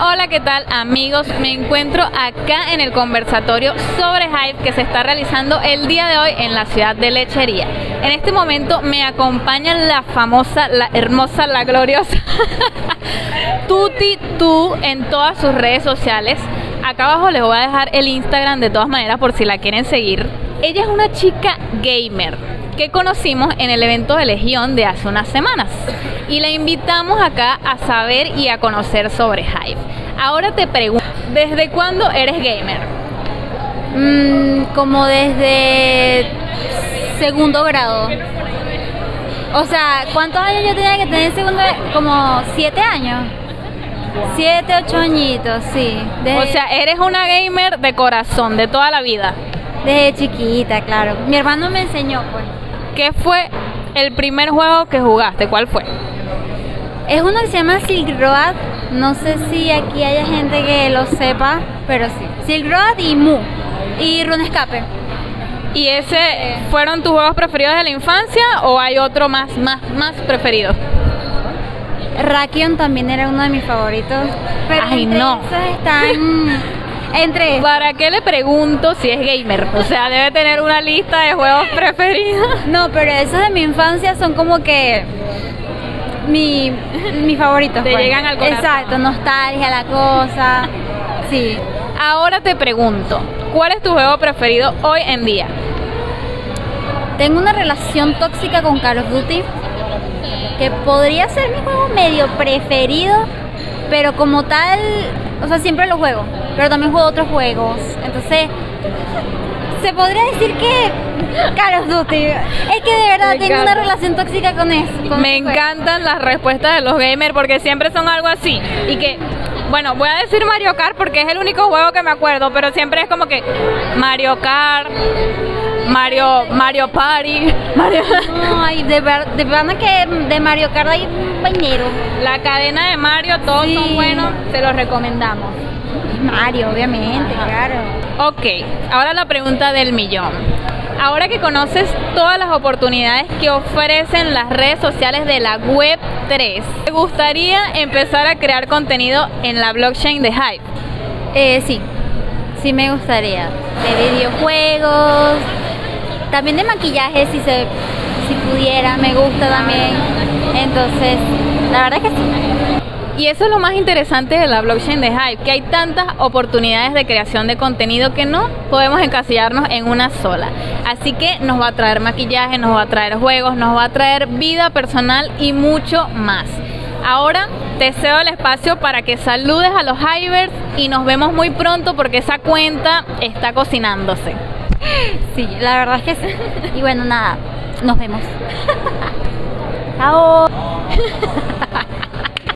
Hola, ¿qué tal amigos? Me encuentro acá en el conversatorio sobre Hype que se está realizando el día de hoy en la ciudad de Lechería. En este momento me acompaña la famosa, la hermosa, la gloriosa Tuti Tu en todas sus redes sociales. Acá abajo les voy a dejar el Instagram de todas maneras por si la quieren seguir. Ella es una chica gamer que conocimos en el evento de Legión de hace unas semanas y la invitamos acá a saber y a conocer sobre Hive. Ahora te pregunto, ¿desde cuándo eres gamer? Mm, como desde segundo grado. O sea, ¿cuántos años yo tenía que tener en segundo? Como siete años. Siete, ocho añitos, sí. O sea, eres una gamer de corazón, de toda la vida. Desde chiquita, claro. Mi hermano me enseñó, pues. ¿Qué fue el primer juego que jugaste? ¿Cuál fue? Es uno que se llama Silk Road. No sé si aquí haya gente que lo sepa, pero sí. Silk Road y Mu. Y Runescape. ¿Y ese fueron tus juegos preferidos de la infancia o hay otro más, más, más preferido? Rakion también era uno de mis favoritos. Pero Ay, no. están entre ¿Para qué le pregunto si es gamer? O sea, debe tener una lista de juegos preferidos. No, pero esos de mi infancia son como que mi, mi favorito. Te pues. llegan al corazón. Exacto, nostalgia, la cosa. Sí. Ahora te pregunto, ¿cuál es tu juego preferido hoy en día? Tengo una relación tóxica con Call of Duty que podría ser mi juego medio preferido, pero como tal, o sea, siempre lo juego pero también juego otros juegos. Entonces, se podría decir que Call of Duty. Es que de verdad tengo una relación tóxica con eso. Me encantan las respuestas de los gamers porque siempre son algo así. Y que, bueno, voy a decir Mario Kart porque es el único juego que me acuerdo, pero siempre es como que Mario Kart. Mario Mario Party Mario no, de, verdad que de Mario Kart hay un bañero la cadena de Mario todos son buenos se los recomendamos Mario, obviamente, claro. Ok, ahora la pregunta del millón. Ahora que conoces todas las oportunidades que ofrecen las redes sociales de la Web 3, ¿te gustaría empezar a crear contenido en la blockchain de Hype? Eh, sí, sí me gustaría. De videojuegos, también de maquillaje, si se si pudiera, me gusta también. Entonces, la verdad es que sí. Y eso es lo más interesante de la blockchain de Hype, que hay tantas oportunidades de creación de contenido que no podemos encasillarnos en una sola. Así que nos va a traer maquillaje, nos va a traer juegos, nos va a traer vida personal y mucho más. Ahora te cedo el espacio para que saludes a los Hyvers y nos vemos muy pronto porque esa cuenta está cocinándose. Sí, la verdad es que sí. Y bueno, nada, nos vemos. Chao.